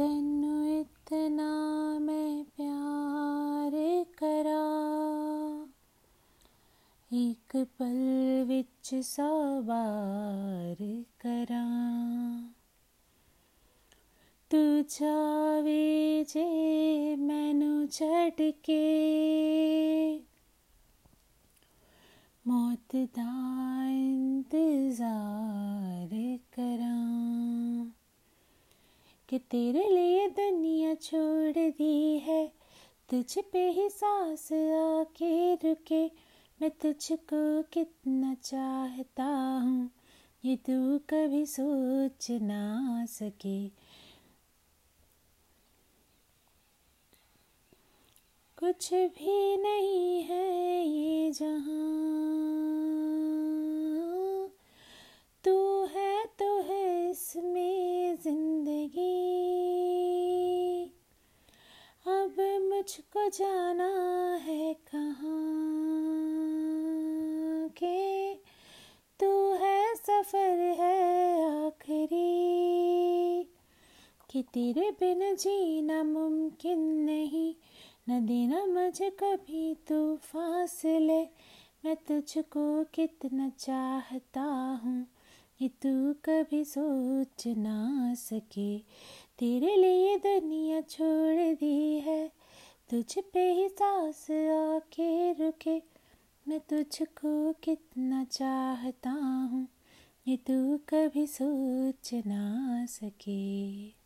तेनु इतना मैं प्यार करा। एक पल विच सवार करा। तू जावे जे मैनू छड़ मौत दा कि तेरे लिए दुनिया छोड़ दी है। तुझ पे ही सांस आके रुके। मैं तुझको कितना चाहता हूँ, ये तू कभी सोच ना सके। कुछ भी नहीं है मुझको जाना है कहाँ के? तू है सफ़र है आखिरी। कि तेरे बिन जीना मुमकिन नहीं, न देना मुझे कभी तू फासले। मैं तुझको कितना चाहता हूँ ये तू कभी सोच ना सके। तेरे लिए दुनिया छोड़ दी है तुझ पे ही सांस आके रुके। मैं तुझको कितना चाहता हूँ, ये तू कभी सोच ना सके।